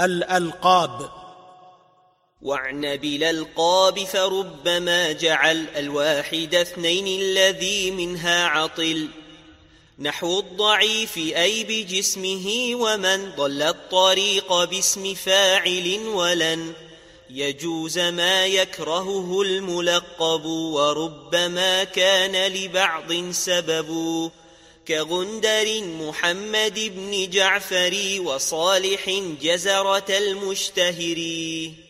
الألقاب. واعن بالألقاب فربما جعل الواحد اثنين الذي منها عطل. نحو الضعيف أي بجسمه ومن ضل الطريق باسم فاعل ولن يجوز ما يكرهه الملقب وربما كان لبعض سبب. كغندر محمد بن جعفر وصالح جزرة المشتهرين